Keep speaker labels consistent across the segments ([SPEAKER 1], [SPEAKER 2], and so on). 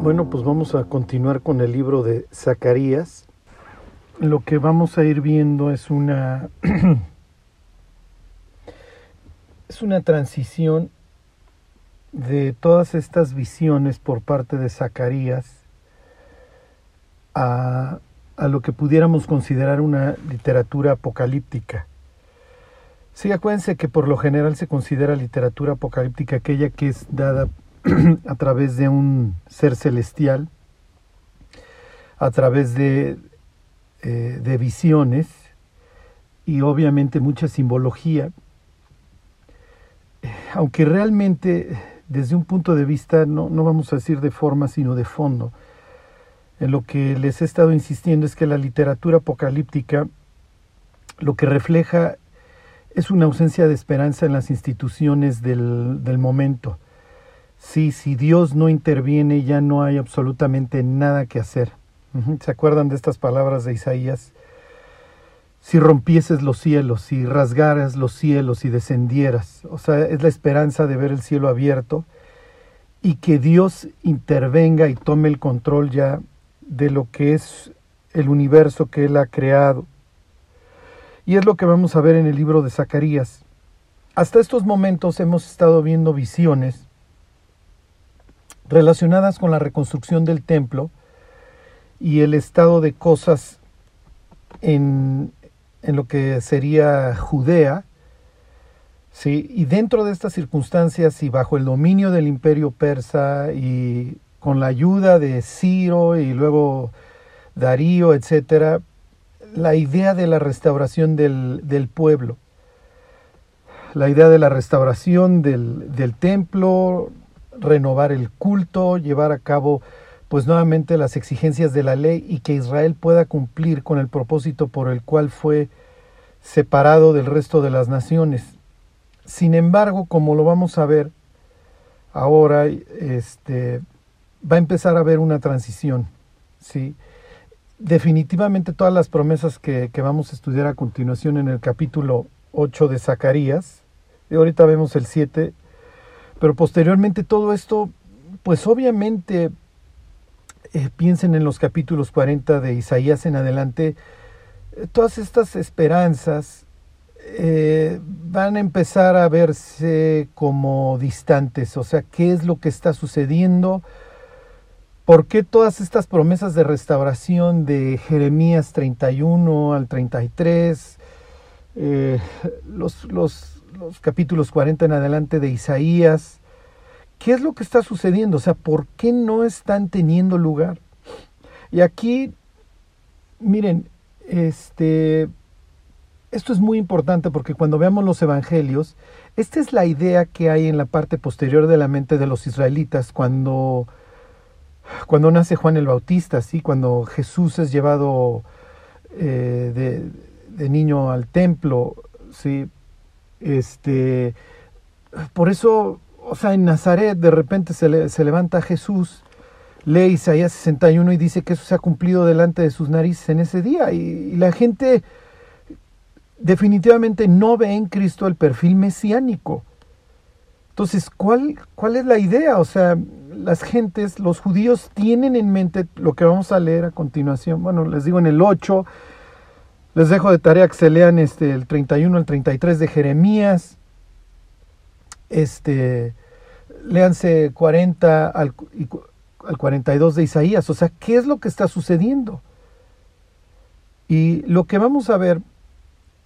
[SPEAKER 1] Bueno, pues vamos a continuar con el libro de Zacarías. Lo que vamos a ir viendo es una es una transición de todas estas visiones por parte de Zacarías a, a lo que pudiéramos considerar una literatura apocalíptica. Sí, acuérdense que por lo general se considera literatura apocalíptica aquella que es dada a través de un ser celestial, a través de, eh, de visiones y obviamente mucha simbología, aunque realmente desde un punto de vista, no, no vamos a decir de forma, sino de fondo, en lo que les he estado insistiendo es que la literatura apocalíptica lo que refleja es una ausencia de esperanza en las instituciones del, del momento. Sí, si Dios no interviene ya no hay absolutamente nada que hacer. ¿Se acuerdan de estas palabras de Isaías? Si rompieses los cielos, si rasgaras los cielos y descendieras. O sea, es la esperanza de ver el cielo abierto y que Dios intervenga y tome el control ya de lo que es el universo que Él ha creado. Y es lo que vamos a ver en el libro de Zacarías. Hasta estos momentos hemos estado viendo visiones relacionadas con la reconstrucción del templo y el estado de cosas en, en lo que sería Judea, ¿sí? y dentro de estas circunstancias y bajo el dominio del imperio persa y con la ayuda de Ciro y luego Darío, etcétera, la idea de la restauración del, del pueblo, la idea de la restauración del, del, templo, renovar el culto, llevar a cabo pues nuevamente las exigencias de la ley y que Israel pueda cumplir con el propósito por el cual fue separado del resto de las naciones. Sin embargo, como lo vamos a ver ahora, este, va a empezar a haber una transición, ¿sí? definitivamente todas las promesas que, que, vamos a estudiar a continuación en el capítulo 8 de Zacarías, y ahorita vemos el 7, pero posteriormente todo esto, pues obviamente eh, piensen en los capítulos 40 de Isaías en adelante, eh, todas estas esperanzas eh, van a empezar a verse como distantes, o sea, ¿qué es lo que está sucediendo? ¿Por qué todas estas promesas de restauración de Jeremías 31 al 33, eh, los, los, los, capítulos 40 en adelante de Isaías? ¿Qué es lo que está sucediendo? O sea, ¿por qué no están teniendo lugar? Y aquí, miren, este, esto es muy importante porque cuando veamos los evangelios, esta es la idea que hay en la parte posterior de la mente de los israelitas cuando cuando nace Juan el Bautista, ¿sí? cuando Jesús es llevado eh, de, de, niño al templo, ¿sí? Este, por eso, o sea, en Nazaret de repente se, le, se levanta Jesús, lee Isaías 61 y dice que eso se ha cumplido delante de sus narices en ese día, y, y la gente definitivamente no ve en Cristo el perfil mesiánico. Entonces, ¿cuál, ¿cuál es la idea? O sea, las gentes, los judíos tienen en mente lo que vamos a leer a continuación. Bueno, les digo en el 8, les dejo de tarea que se lean este, el 31 el 33 de Jeremías, este, léanse 40 al, al 42 de Isaías. O sea, ¿qué es lo que está sucediendo? Y lo que vamos a ver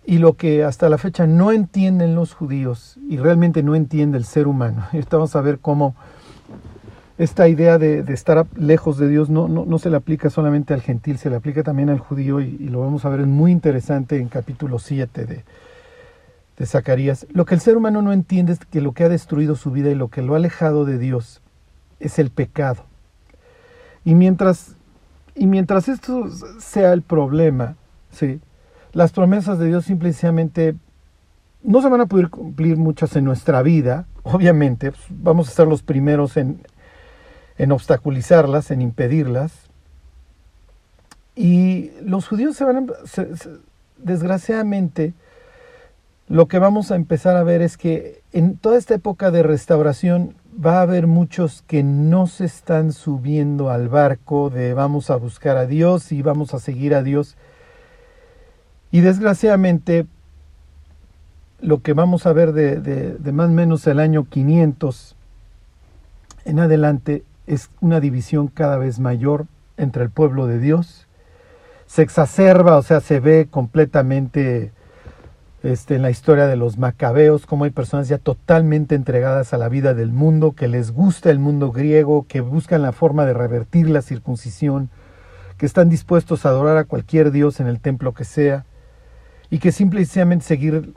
[SPEAKER 1] y lo que hasta la fecha no entienden los judíos y realmente no entiende el ser humano. Ahorita vamos a ver cómo esta idea de, estar lejos de Dios no, no, no, se le aplica solamente al gentil, se le aplica también al judío y, y lo vamos a ver, es muy interesante en capítulo 7 de, de Zacarías. Lo que el ser humano no entiende es que lo que ha destruido su vida y lo que lo ha alejado de Dios es el pecado. Y mientras, y mientras esto sea el problema, ¿sí? las promesas de Dios simplemente no se van a poder cumplir muchas en nuestra vida, obviamente, pues vamos a ser los primeros en, en obstaculizarlas, en impedirlas. Y los judíos se van a, desgraciadamente, lo que vamos a empezar a ver es que en toda esta época de restauración va a haber muchos que no se están subiendo al barco de vamos a buscar a Dios y vamos a seguir a Dios. Y desgraciadamente lo que vamos a ver de, de, más o menos el año 500 en adelante es una división cada vez mayor entre el pueblo de Dios. Se exacerba, o sea, se ve completamente este, en la historia de los macabeos, como hay personas ya totalmente entregadas a la vida del mundo, que les gusta el mundo griego, que buscan la forma de revertir la circuncisión, que están dispuestos a adorar a cualquier dios en el templo que sea, y que simplemente seguir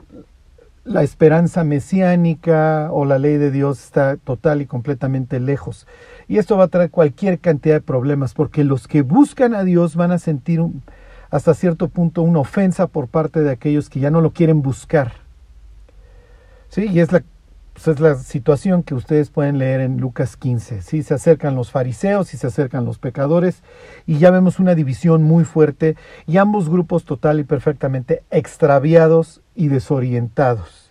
[SPEAKER 1] la esperanza mesiánica o la ley de Dios está total y completamente lejos. Y esto va a traer cualquier cantidad de problemas, porque los que buscan a Dios van a sentir hasta cierto punto una ofensa por parte de aquellos que ya no lo quieren buscar. ¿Sí? Y es la, pues, es la situación que ustedes pueden leer en Lucas 15. ¿sí? Se acercan los fariseos y se acercan los pecadores y ya vemos una división muy fuerte y ambos grupos total y perfectamente extraviados y desorientados.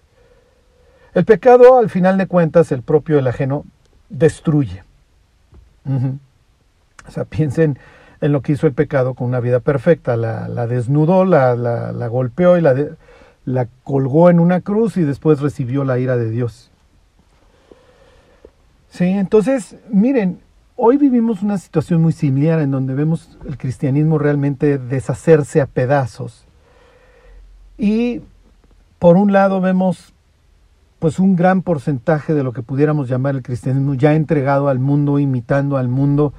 [SPEAKER 1] El pecado, al final de cuentas, el propio el ajeno, destruye. O sea, piensen en lo que hizo el pecado con una vida perfecta. La, desnudó, la, la, golpeó y la, la colgó en una cruz y después recibió la ira de Dios. Sí, entonces, miren, hoy vivimos una situación muy similar en donde vemos el cristianismo realmente deshacerse a pedazos. Y por un lado vemos pues un gran porcentaje de lo que pudiéramos llamar el cristianismo ya entregado al mundo, imitando al mundo,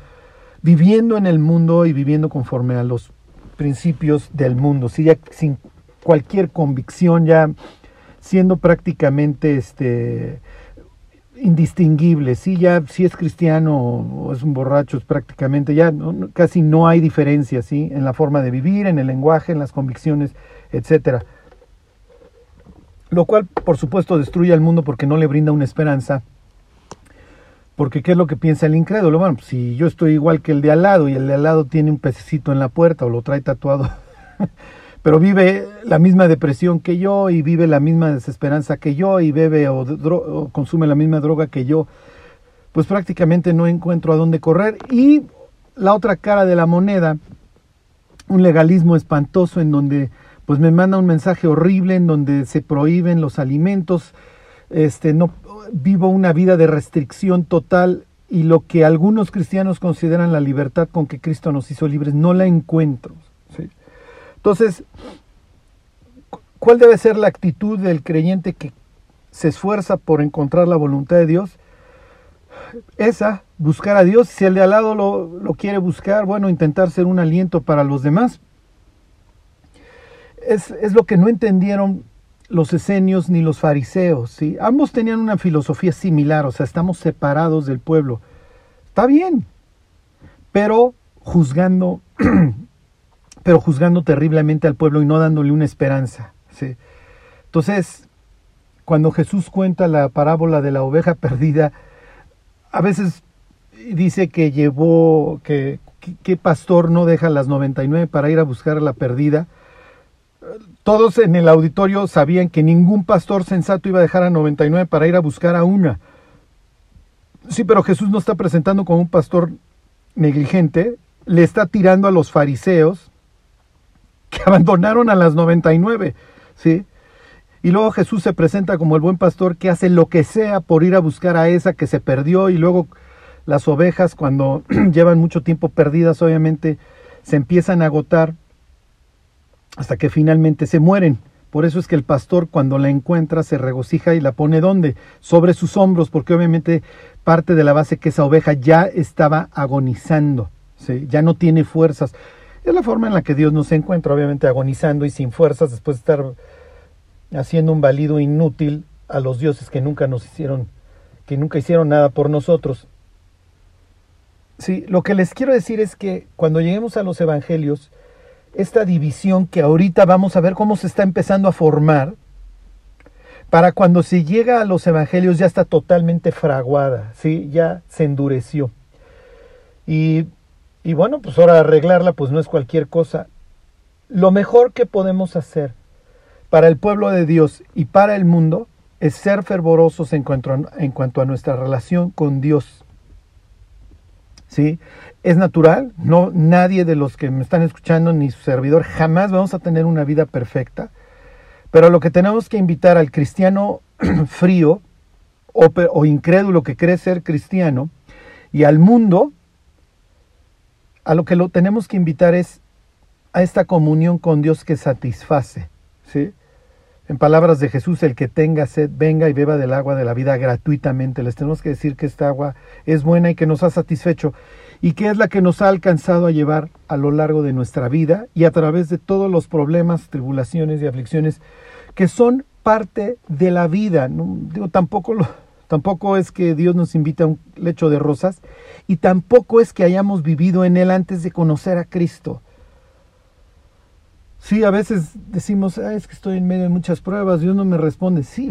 [SPEAKER 1] viviendo en el mundo y viviendo conforme a los principios del mundo, ¿sí? ya sin cualquier convicción, ya siendo prácticamente este indistinguible, ¿sí? ya si es cristiano o es un borracho, es prácticamente ya casi no hay diferencia ¿sí? en la forma de vivir, en el lenguaje, en las convicciones, etcétera. Lo cual, por supuesto, destruye al mundo porque no le brinda una esperanza porque ¿qué es lo que piensa el incrédulo? Bueno, si yo estoy igual que el de al lado y el de al lado tiene un pececito en la puerta o lo trae tatuado, pero vive la misma depresión que yo y vive la misma desesperanza que yo y bebe o, consume la misma droga que yo, pues prácticamente no encuentro a dónde correr. Y la otra cara de la moneda, un legalismo espantoso en donde pues me manda un mensaje horrible en donde se prohíben los alimentos, este, no, vivo una vida de restricción total y lo que algunos cristianos consideran la libertad con que Cristo nos hizo libres, no la encuentro. Entonces, ¿cuál debe ser la actitud del creyente que se esfuerza por encontrar la voluntad de Dios? Esa, buscar a Dios. Si el de al lado lo, lo quiere buscar, bueno, intentar ser un aliento para los demás. Es, es lo que no entendieron los esenios ni los fariseos. ¿sí? Ambos tenían una filosofía similar, o sea, estamos separados del pueblo. Está bien, pero juzgando, pero juzgando terriblemente al pueblo y no dándole una esperanza. ¿sí? Entonces, cuando Jesús cuenta la parábola de la oveja perdida, a veces dice que llevó, que, que, pastor no deja las 99 para ir a buscar a la perdida todos en el auditorio sabían que ningún pastor sensato iba a dejar a 99 para ir a buscar a una. Sí, pero Jesús no está presentando como un pastor negligente, le está tirando a los fariseos que abandonaron a las 99, ¿sí? Y luego Jesús se presenta como el buen pastor que hace lo que sea por ir a buscar a esa que se perdió y luego las ovejas cuando llevan mucho tiempo perdidas obviamente se empiezan a agotar hasta que finalmente se mueren. Por eso es que el pastor cuando la encuentra se regocija y la pone donde? Sobre sus hombros, porque obviamente parte de la base que esa oveja ya estaba agonizando, ya no tiene fuerzas. Es la forma en la que Dios nos encuentra, obviamente agonizando y sin fuerzas después de estar haciendo un valido inútil a los dioses que nunca nos hicieron, que nunca hicieron nada por nosotros. Sí, lo que les quiero decir es que cuando lleguemos a los evangelios, esta división que ahorita vamos a ver cómo se está empezando a formar, para cuando se llega a los evangelios ya está totalmente fraguada, ¿sí? ya se endureció. Y, y bueno, pues ahora arreglarla pues no es cualquier cosa. Lo mejor que podemos hacer para el pueblo de Dios y para el mundo es ser fervorosos en cuanto a, en cuanto a nuestra relación con Dios. ¿Sí? Es natural, no nadie de los que me están escuchando ni su servidor jamás vamos a tener una vida perfecta, pero lo que tenemos que invitar al cristiano frío o, incrédulo que cree ser cristiano y al mundo, a lo que lo tenemos que invitar es a esta comunión con Dios que satisface, ¿sí? En palabras de Jesús, el que tenga sed, venga y beba del agua de la vida gratuitamente. Les tenemos que decir que esta agua es buena y que nos ha satisfecho y que es la que nos ha alcanzado a llevar a lo largo de nuestra vida y a través de todos los problemas, tribulaciones y aflicciones que son parte de la vida. digo, tampoco, tampoco es que Dios nos invita a un lecho de rosas y tampoco es que hayamos vivido en Él antes de conocer a Cristo. Sí, a veces decimos, es que estoy en medio de muchas pruebas, Dios no me responde. Sí,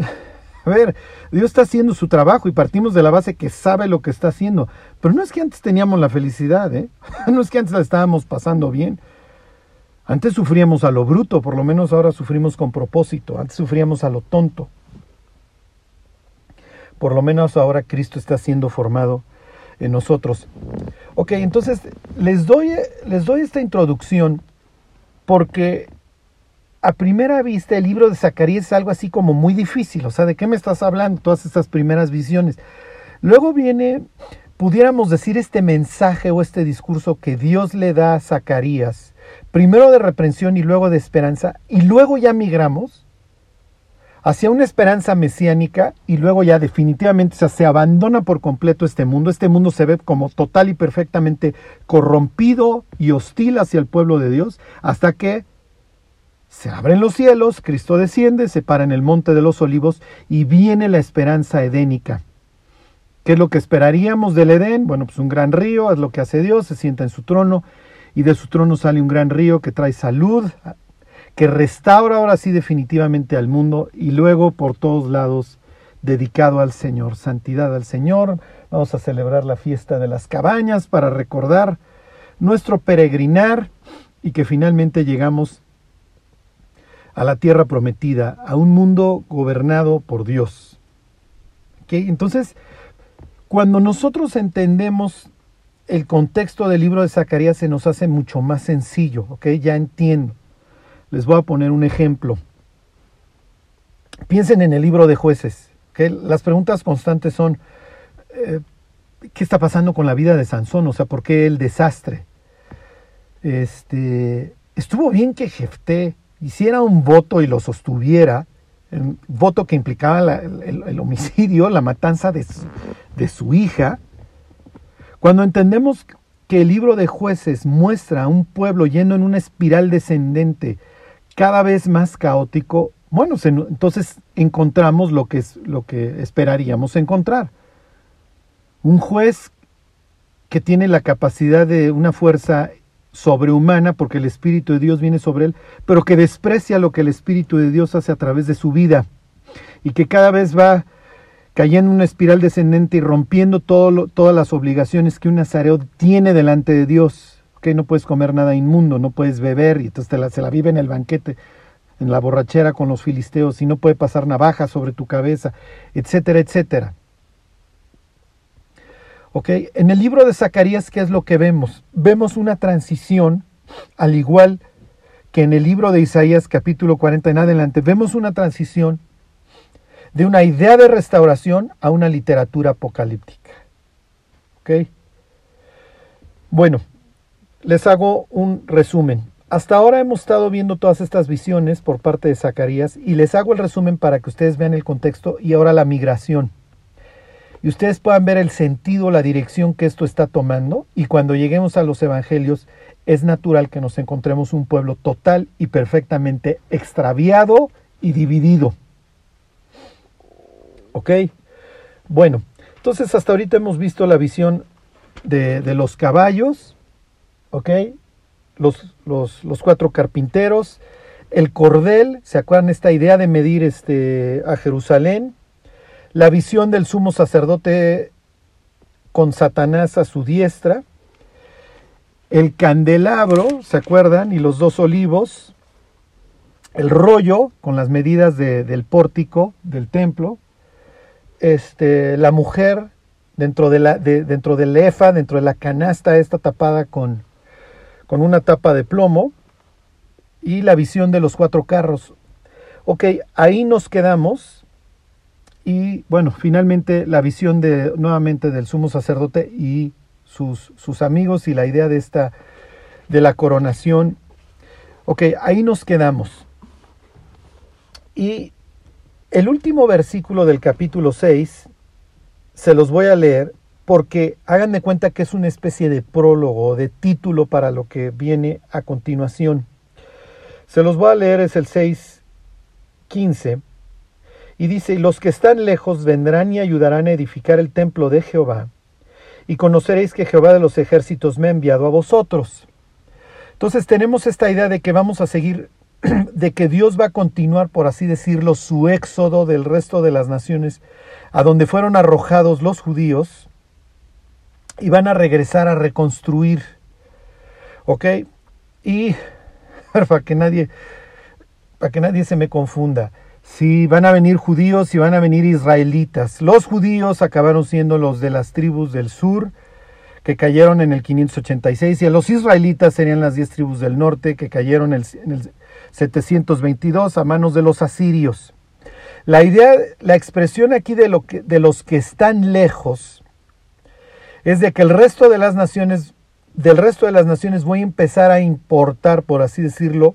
[SPEAKER 1] a ver, Dios está haciendo su trabajo y partimos de la base que sabe lo que está haciendo. Pero no es que antes teníamos la felicidad, ¿eh? No es que antes la estábamos pasando bien. Antes sufríamos a lo bruto, por lo menos ahora sufrimos con propósito. Antes sufríamos a lo tonto. Por lo menos ahora Cristo está siendo formado en nosotros. Ok, entonces les doy, les doy esta introducción porque a primera vista el libro de Zacarías es algo así como muy difícil, o sea, ¿de qué me estás hablando? Todas estas primeras visiones. Luego viene, pudiéramos decir, este mensaje o este discurso que Dios le da a Zacarías, primero de reprensión y luego de esperanza, y luego ya migramos hacia una esperanza mesiánica y luego ya definitivamente se abandona por completo este mundo. Este mundo se ve como total y perfectamente corrompido y hostil hacia el pueblo de Dios hasta que se abren los cielos, Cristo desciende, se para en el monte de los olivos y viene la esperanza edénica. ¿Qué es lo que esperaríamos del Edén? Bueno, pues un gran río, es lo que hace Dios, se sienta en su trono y de su trono sale un gran río que trae salud, que restaura ahora sí definitivamente al mundo y luego por todos lados dedicado al Señor, santidad al Señor. Vamos a celebrar la fiesta de las cabañas para recordar nuestro peregrinar y que finalmente llegamos a la tierra prometida, a un mundo gobernado por Dios. Entonces, cuando nosotros entendemos el contexto del libro de Zacarías se nos hace mucho más sencillo, ¿ok? Ya entiendo. Les voy a poner un ejemplo. Piensen en el libro de jueces. que Las preguntas constantes son, eh, ¿qué está pasando con la vida de Sansón? O sea, ¿por qué el desastre? Este, estuvo bien que Jefté hiciera un voto y lo sostuviera, un voto que implicaba el, homicidio, la matanza de de su hija. Cuando entendemos que el libro de jueces muestra a un pueblo yendo en una espiral descendente cada vez más caótico, bueno, entonces encontramos lo que, es, lo que esperaríamos encontrar. Un juez que tiene la capacidad de una fuerza sobrehumana, porque el Espíritu de Dios viene sobre él, pero que desprecia lo que el Espíritu de Dios hace a través de su vida y que cada vez va cayendo en una espiral descendente y rompiendo todo todas las obligaciones que un nazareo tiene delante de Dios que no puedes comer nada inmundo, no puedes beber, y entonces la, se la vive en el banquete, en la borrachera con los filisteos, y no puede pasar navaja sobre tu cabeza, etcétera, etcétera. En el libro de Zacarías, ¿qué es lo que vemos? Vemos una transición, al igual que en el libro de Isaías capítulo 40 en adelante, vemos una transición de una idea de restauración a una literatura apocalíptica. Bueno, les hago un resumen. Hasta ahora hemos estado viendo todas estas visiones por parte de Zacarías y les hago el resumen para que ustedes vean el contexto y ahora la migración. Y ustedes puedan ver el sentido, la dirección que esto está tomando y cuando lleguemos a los evangelios es natural que nos encontremos un pueblo total y perfectamente extraviado y dividido. ¿Ok? Bueno, entonces hasta ahorita hemos visto la visión de, los caballos, ¿ok? Los, los, cuatro carpinteros, el cordel, ¿se acuerdan esta idea de medir este, a Jerusalén? La visión del sumo sacerdote con Satanás a su diestra, el candelabro, ¿se acuerdan? Y los dos olivos, el rollo con las medidas del pórtico del templo, este, la mujer dentro, de la, dentro del efa, dentro de la canasta esta tapada con, con una tapa de plomo, y la visión de los cuatro carros. Ok, ahí nos quedamos. Y bueno, finalmente la visión de nuevamente del sumo sacerdote y sus, sus amigos y la idea de esta de la coronación. Ok, ahí nos quedamos. Y el último versículo del capítulo 6 se los voy a leer porque hagan de cuenta que es una especie de prólogo, de título para lo que viene a continuación. Se los voy a leer, es el 6.15. Y dice, los que están lejos vendrán y ayudarán a edificar el templo de Jehová, y conoceréis que Jehová de los ejércitos me ha enviado a vosotros. Entonces tenemos esta idea de que vamos a seguir, de que Dios va a continuar, por así decirlo, su éxodo del resto de las naciones, a donde fueron arrojados los judíos, y van a regresar a reconstruir. ¿Ok? Y para que nadie, para que nadie se me confunda. Si van a venir judíos y van a venir israelitas. Los judíos acabaron siendo los de las tribus del sur, que cayeron en el 586, y los israelitas serían las 10 tribus del norte, que cayeron en el 722 a manos de los asirios. La idea, la expresión aquí de, lo que, de los que están lejos, es de que el resto de las naciones del resto de las naciones voy a empezar a importar, por así decirlo,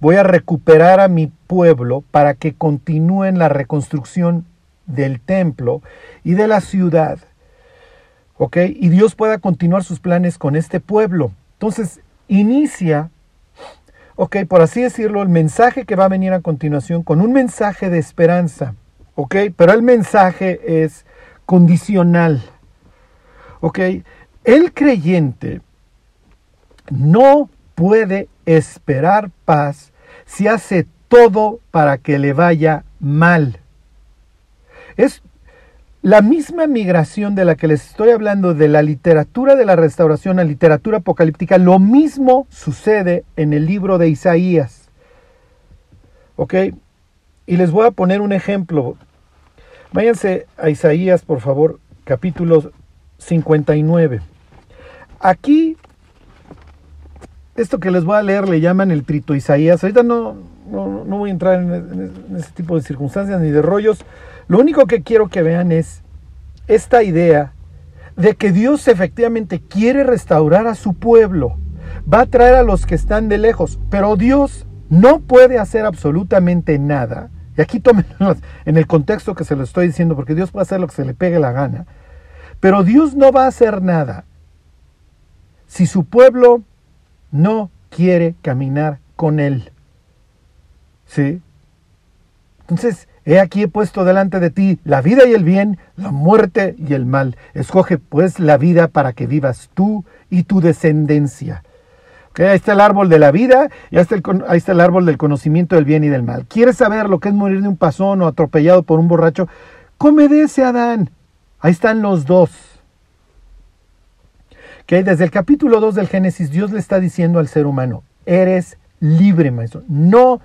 [SPEAKER 1] voy a recuperar a mi pueblo para que continúen la reconstrucción del templo y de la ciudad. ¿Ok? Y Dios pueda continuar sus planes con este pueblo. Entonces, inicia, ok, por así decirlo, el mensaje que va a venir a continuación con un mensaje de esperanza. ¿Ok? Pero el mensaje es condicional. ¿Ok? El creyente no puede esperar paz si hace todo para que le vaya mal. Es la misma migración de la que les estoy hablando de la literatura de la restauración a literatura apocalíptica, lo mismo sucede en el libro de Isaías. ¿Ok? Y les voy a poner un ejemplo. Váyanse a Isaías, por favor, capítulo 59. Aquí, esto que les voy a leer le llaman el trito Isaías. Ahorita no, no, voy a entrar en, ese tipo de circunstancias ni de rollos. Lo único que quiero que vean es esta idea de que Dios efectivamente quiere restaurar a su pueblo. Va a traer a los que están de lejos, pero Dios no puede hacer absolutamente nada. Y aquí tomen en el contexto que se lo estoy diciendo, porque Dios puede hacer lo que se le pegue la gana. Pero Dios no va a hacer nada si su pueblo no quiere caminar con él. ¿Sí? Entonces, he aquí he puesto delante de ti la vida y el bien, la muerte y el mal. Escoge pues la vida para que vivas tú y tu descendencia. ahí está el árbol de la vida y ahí está, el, ahí está el árbol del conocimiento del bien y del mal. ¿Quieres saber lo que es morir de un pasón o atropellado por un borracho? Come de ese Adán. Ahí están los dos que desde el capítulo 2 del Génesis Dios le está diciendo al ser humano, eres libre, maestro. No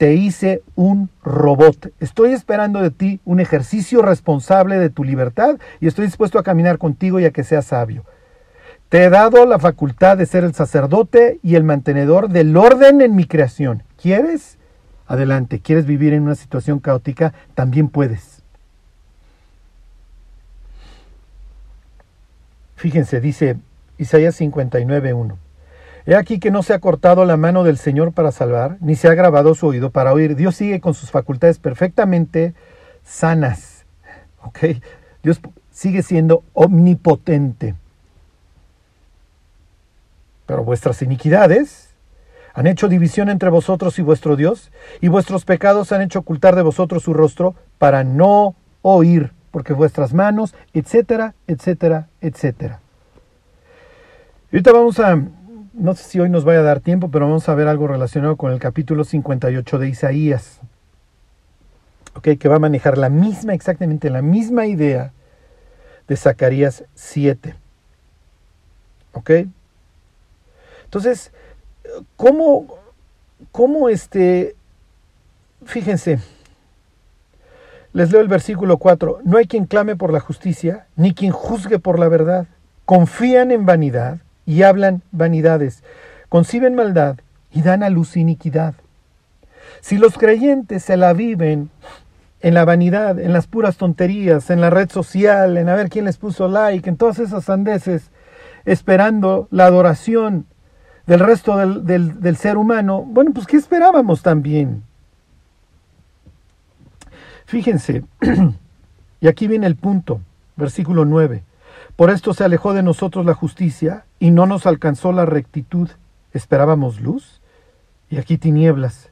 [SPEAKER 1] te hice un robot. Estoy esperando de ti un ejercicio responsable de tu libertad y estoy dispuesto a caminar contigo y a que seas sabio. Te he dado la facultad de ser el sacerdote y el mantenedor del orden en mi creación. ¿Quieres? Adelante. ¿Quieres vivir en una situación caótica? También puedes. Fíjense, dice Isaías 59.1. He aquí que no se ha cortado la mano del Señor para salvar, ni se ha grabado su oído para oír. Dios sigue con sus facultades perfectamente sanas. ¿Ok? Dios sigue siendo omnipotente. Pero vuestras iniquidades han hecho división entre vosotros y vuestro Dios, y vuestros pecados han hecho ocultar de vosotros su rostro para no oír porque vuestras manos, etcétera, etcétera, etcétera. Ahorita vamos a, no sé si hoy nos vaya a dar tiempo, pero vamos a ver algo relacionado con el capítulo 58 de Isaías. Okay, que va a manejar la misma, exactamente la misma idea de Zacarías 7. ¿Ok? Entonces, ¿cómo, cómo este, fíjense, les leo el versículo 4, no hay quien clame por la justicia, ni quien juzgue por la verdad. Confían en vanidad y hablan vanidades, conciben maldad y dan a luz iniquidad. Si los creyentes se la viven en la vanidad, en las puras tonterías, en la red social, en a ver quién les puso like, en todas esas sandeces, esperando la adoración del resto del, ser humano, bueno, pues ¿qué esperábamos también? Fíjense, y aquí viene el punto, versículo 9. Por esto se alejó de nosotros la justicia y no nos alcanzó la rectitud. Esperábamos luz y aquí tinieblas,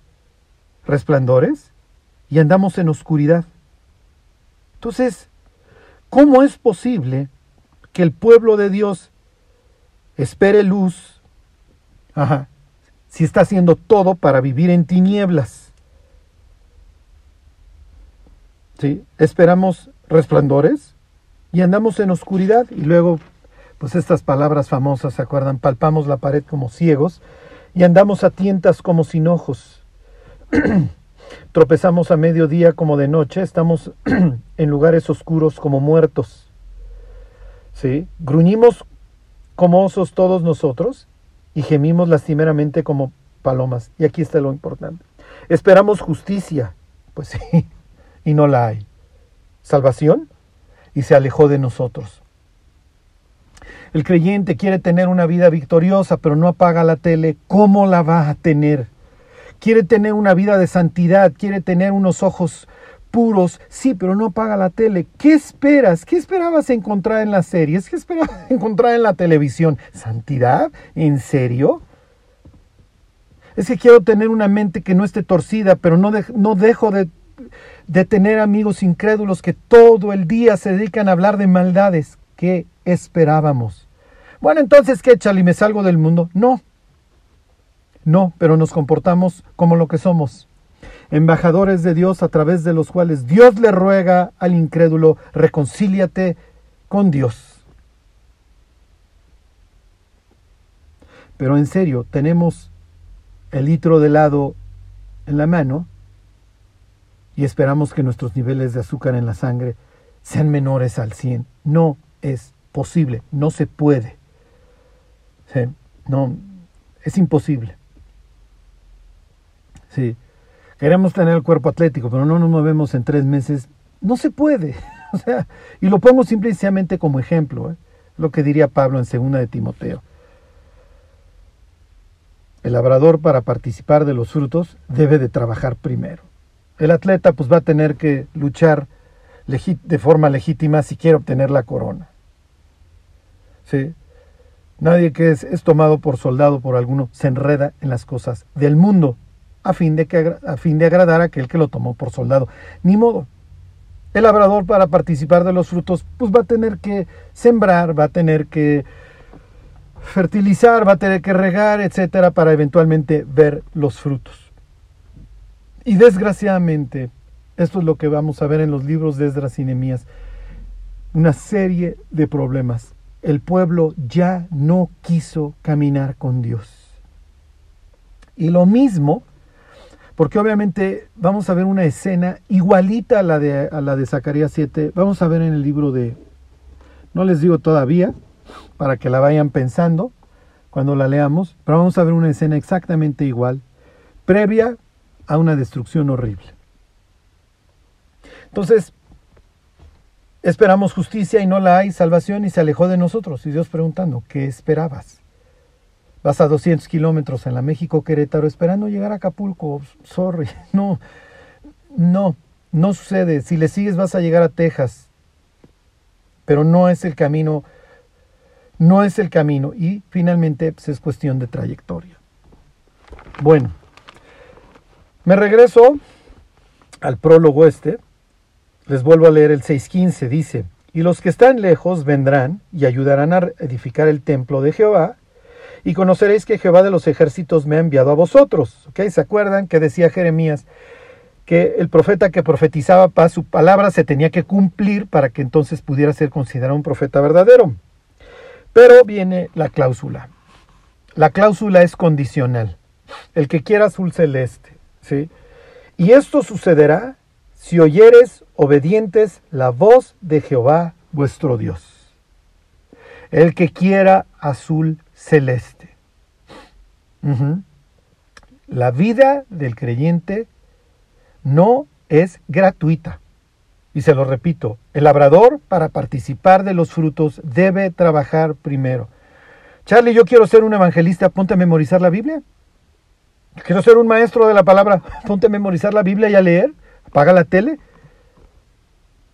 [SPEAKER 1] resplandores y andamos en oscuridad. Entonces, ¿cómo es posible que el pueblo de Dios espere luz Ajá, si está haciendo todo para vivir en tinieblas? ¿sí? Esperamos resplandores y andamos en oscuridad y luego, pues estas palabras famosas, ¿se acuerdan? Palpamos la pared como ciegos y andamos a tientas como sin ojos. Tropezamos a mediodía como de noche, estamos en lugares oscuros como muertos. ¿Sí? Gruñimos como osos todos nosotros y gemimos lastimeramente como palomas. Y aquí está lo importante. Esperamos justicia. Pues sí, y no la hay. Salvación y se alejó de nosotros. El creyente quiere tener una vida victoriosa, pero no apaga la tele. ¿Cómo la va a tener? Quiere tener una vida de santidad, quiere tener unos ojos puros, sí, pero no apaga la tele. ¿Qué esperas? ¿Qué esperabas encontrar en las series? ¿Qué esperabas encontrar en la televisión? ¿Santidad? ¿En serio? Es que quiero tener una mente que no esté torcida, pero no, no dejo de de tener amigos incrédulos que todo el día se dedican a hablar de maldades. ¿Qué esperábamos? Bueno, entonces, ¿qué, y ¿Me salgo del mundo? No. No, pero nos comportamos como lo que somos. Embajadores de Dios a través de los cuales Dios le ruega al incrédulo, reconcíliate con Dios. Pero en serio, tenemos el litro de helado en la mano y esperamos que nuestros niveles de azúcar en la sangre sean menores al 100. No es posible, no se puede. No, es imposible. Sí. Queremos tener el cuerpo atlético, pero no nos movemos en tres meses. No se puede. O sea, y lo pongo simplemente como ejemplo, ¿eh? lo que diría Pablo en segunda de Timoteo. El labrador para participar de los frutos debe de trabajar primero el atleta pues va a tener que luchar de forma legítima si quiere obtener la corona. ¿Sí? Nadie que es, tomado por soldado por alguno se enreda en las cosas del mundo a fin, de que, a fin de agradar a aquel que lo tomó por soldado. Ni modo. El labrador para participar de los frutos pues va a tener que sembrar, va a tener que fertilizar, va a tener que regar, etcétera, para eventualmente ver los frutos. Y desgraciadamente, esto es lo que vamos a ver en los libros de Esdras y Nehemías, una serie de problemas. El pueblo ya no quiso caminar con Dios. Y lo mismo, porque obviamente vamos a ver una escena igualita a la de, a la de Zacarías 7, vamos a ver en el libro de, no les digo todavía, para que la vayan pensando cuando la leamos, pero vamos a ver una escena exactamente igual, previa a una destrucción horrible. Entonces, esperamos justicia y no la hay, salvación y se alejó de nosotros. Y Dios preguntando, ¿qué esperabas? Vas a 200 kilómetros en la México Querétaro esperando llegar a Acapulco. Sorry, no, no, no sucede. Si le sigues vas a llegar a Texas, pero no es el camino, no es el camino. Y finalmente pues, es cuestión de trayectoria. Bueno. Me regreso al prólogo este. Les vuelvo a leer el 6.15. Dice, y los que están lejos vendrán y ayudarán a edificar el templo de Jehová, y conoceréis que Jehová de los ejércitos me ha enviado a vosotros. ¿Okay? ¿Se acuerdan que decía Jeremías que el profeta que profetizaba paz, su palabra se tenía que cumplir para que entonces pudiera ser considerado un profeta verdadero? Pero viene la cláusula. La cláusula es condicional. El que quiera azul celeste, Y esto sucederá si oyeres obedientes la voz de Jehová vuestro Dios, el que quiera azul celeste. La vida del creyente no es gratuita. Y se lo repito, el labrador para participar de los frutos debe trabajar primero. Charlie, yo quiero ser un evangelista, ponte a memorizar la Biblia. Quiero ser un maestro de la palabra, ponte a memorizar la Biblia y a leer. Apaga la tele.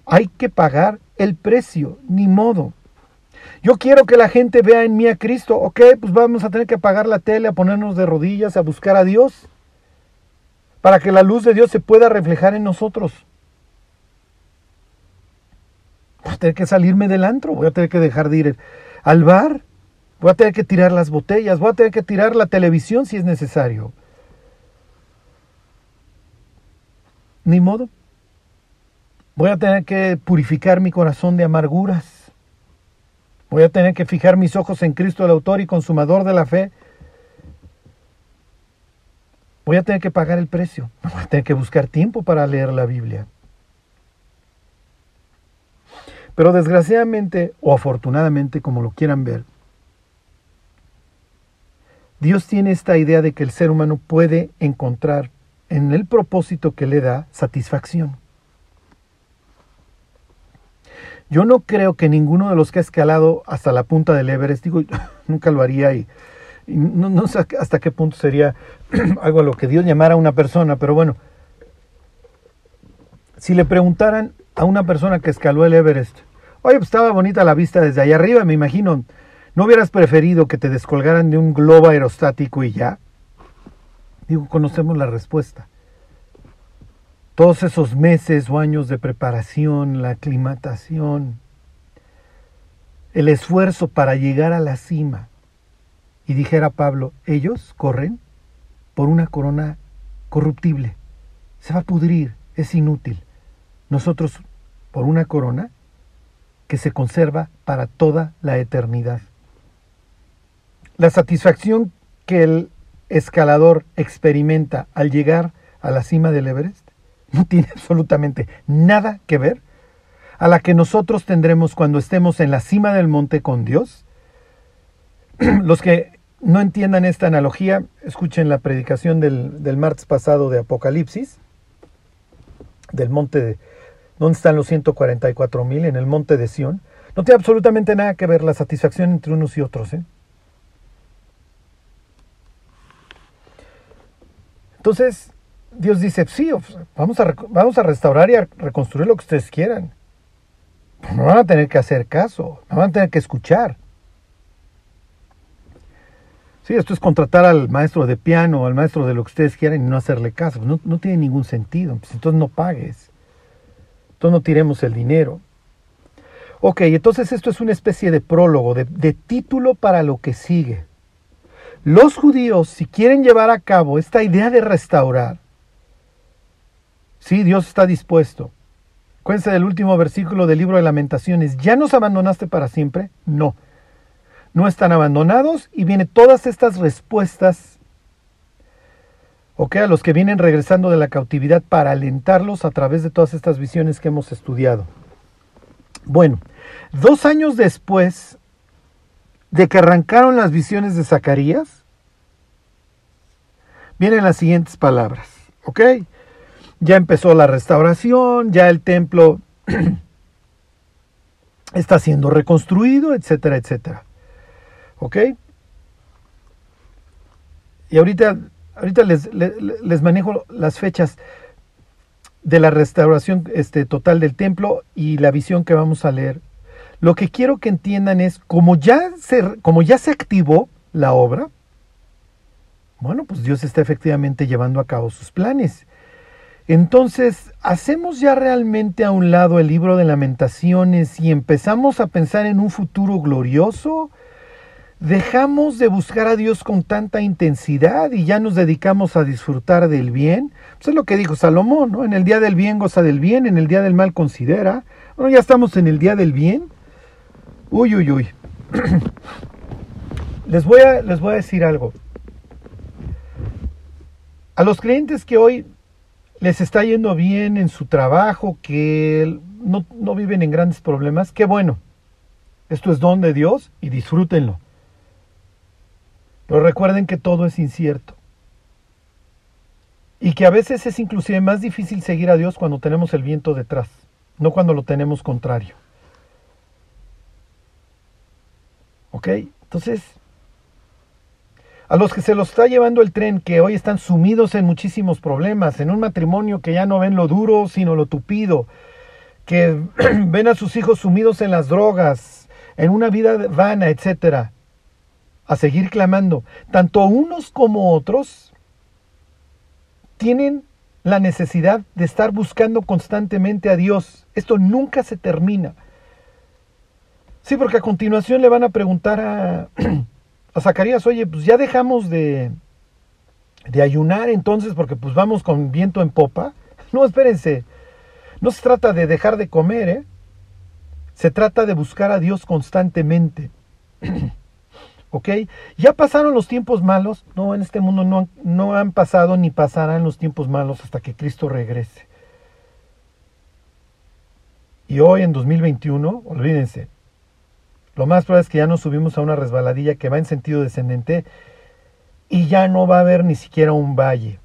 [SPEAKER 1] Hay que pagar el precio, ni modo. Yo quiero que la gente vea en mí a Cristo. Ok, pues vamos a tener que apagar la tele, a ponernos de rodillas, a buscar a Dios, para que la luz de Dios se pueda reflejar en nosotros. Voy a tener que salirme del antro, voy a tener que dejar de ir al bar, voy a tener que tirar las botellas, voy a tener que tirar la televisión si es necesario. Ni modo. Voy a tener que purificar mi corazón de amarguras. Voy a tener que fijar mis ojos en Cristo, el autor y consumador de la fe. Voy a tener que pagar el precio. Voy a tener que buscar tiempo para leer la Biblia. Pero desgraciadamente o afortunadamente, como lo quieran ver, Dios tiene esta idea de que el ser humano puede encontrar en el propósito que le da satisfacción. Yo no creo que ninguno de los que ha escalado hasta la punta del Everest, digo, nunca lo haría y, no, sé hasta qué punto sería algo a lo que Dios llamara a una persona, pero bueno, si le preguntaran a una persona que escaló el Everest, oye, pues estaba bonita la vista desde allá arriba, me imagino, ¿no hubieras preferido que te descolgaran de un globo aerostático y ya? Digo, conocemos la respuesta. Todos esos meses o años de preparación, la aclimatación, el esfuerzo para llegar a la cima. Y dijera Pablo, ellos corren por una corona corruptible. Se va a pudrir, es inútil. Nosotros por una corona que se conserva para toda la eternidad. La satisfacción que el escalador experimenta al llegar a la cima del Everest no tiene absolutamente nada que ver a la que nosotros tendremos cuando estemos en la cima del monte con Dios. Los que no entiendan esta analogía, escuchen la predicación del, martes pasado de Apocalipsis, del monte de... ¿Dónde están los 144 mil? En el monte de Sión. No tiene absolutamente nada que ver la satisfacción entre unos y otros. ¿eh? Entonces, Dios dice, sí, vamos a, vamos a restaurar y a reconstruir lo que ustedes quieran. Pero no van a tener que hacer caso, no van a tener que escuchar. Sí, esto es contratar al maestro de piano, al maestro de lo que ustedes quieran y no hacerle caso. No, tiene ningún sentido. Pues entonces no pagues. Entonces no tiremos el dinero. Ok, entonces esto es una especie de prólogo, de título para lo que sigue. Los judíos, si quieren llevar a cabo esta idea de restaurar, sí, Dios está dispuesto. Cuéntense del último versículo del libro de lamentaciones. ¿Ya nos abandonaste para siempre? No. No están abandonados y vienen todas estas respuestas, ok, a los que vienen regresando de la cautividad para alentarlos a través de todas estas visiones que hemos estudiado. Bueno, dos años después de que arrancaron las visiones de Zacarías, vienen las siguientes palabras, ¿ok? Ya empezó la restauración, ya el templo está siendo reconstruido, etcétera, etcétera. ¿Ok? Y ahorita, ahorita les, les, manejo las fechas de la restauración este, total del templo y la visión que vamos a leer lo que quiero que entiendan es, como ya se, como ya se activó la obra, bueno, pues Dios está efectivamente llevando a cabo sus planes. Entonces, ¿hacemos ya realmente a un lado el libro de lamentaciones y empezamos a pensar en un futuro glorioso? ¿Dejamos de buscar a Dios con tanta intensidad y ya nos dedicamos a disfrutar del bien? Pues es lo que dijo Salomón, ¿no? En el día del bien goza del bien, en el día del mal considera. Bueno, ya estamos en el día del bien. Uy, uy, uy. les, voy a, les voy a decir algo. A los clientes que hoy les está yendo bien en su trabajo, que no, no viven en grandes problemas, qué bueno. Esto es don de Dios y disfrútenlo. Pero recuerden que todo es incierto. Y que a veces es inclusive más difícil seguir a Dios cuando tenemos el viento detrás, no cuando lo tenemos contrario. ¿Ok? Entonces, a los que se los está llevando el tren, que hoy están sumidos en muchísimos problemas, en un matrimonio que ya no ven lo duro, sino lo tupido, que ven a sus hijos sumidos en las drogas, en una vida vana, etcétera, a seguir clamando. Tanto unos como otros tienen la necesidad de estar buscando constantemente a Dios. Esto nunca se termina. Sí, porque a continuación le van a preguntar a, a Zacarías, oye, pues ya dejamos de, de ayunar entonces porque pues vamos con viento en popa. No, espérense, no se trata de dejar de comer, ¿eh? Se trata de buscar a Dios constantemente. ¿Ok? ¿Ya pasaron los tiempos malos? No, en este mundo no, no han pasado ni pasarán los tiempos malos hasta que Cristo regrese. Y hoy en 2021, olvídense, lo más probable es que ya nos subimos a una resbaladilla que va en sentido descendente y ya no va a haber ni siquiera un valle.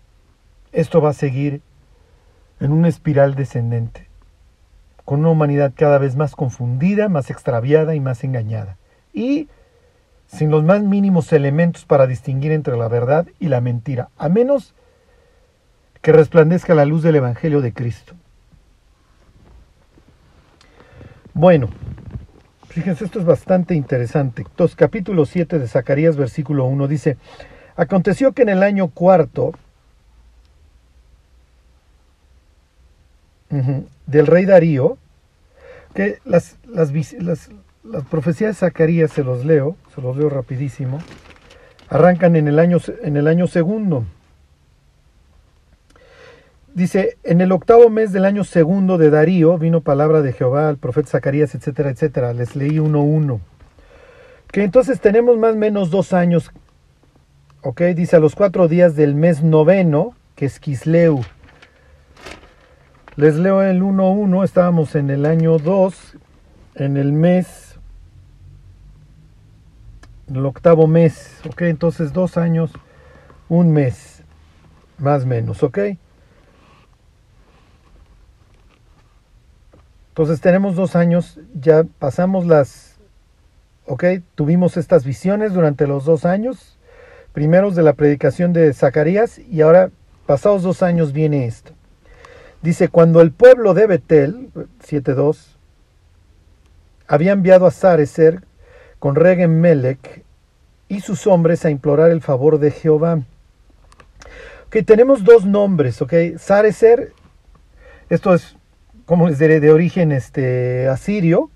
[SPEAKER 1] Esto va a seguir en una espiral descendente, con una humanidad cada vez más confundida, más extraviada y más engañada. Y sin los más mínimos elementos para distinguir entre la verdad y la mentira, a menos que resplandezca la luz del Evangelio de Cristo. Bueno, Fíjense, esto es bastante interesante. Entonces, capítulo 7 de Zacarías, versículo 1 dice, aconteció que en el año cuarto del rey Darío, que las, las, las, las, profecías de Zacarías, se los leo, se los leo rapidísimo, arrancan en el año, en el año segundo. Dice, en el octavo mes del año segundo de Darío vino palabra de Jehová al profeta Zacarías, etcétera, etcétera. Les leí uno uno. Que entonces tenemos más o menos dos años. Ok, dice a los cuatro días del mes noveno, que es Kisleu. Les leo el 1.1, estábamos en el año 2, en el mes, el octavo mes, ok, entonces dos años, un mes, más o menos, ok. Entonces tenemos dos años, ya pasamos las, ok, tuvimos estas visiones durante los dos años, primeros de la predicación de Zacarías, y ahora, pasados dos años, viene esto. Dice, cuando el pueblo de Betel, 7.2, había enviado a Sarecer con Regen Melech y sus hombres a implorar el favor de Jehová. Ok, tenemos dos nombres, ok. Sarecer, esto es como les diré, de origen este, asirio.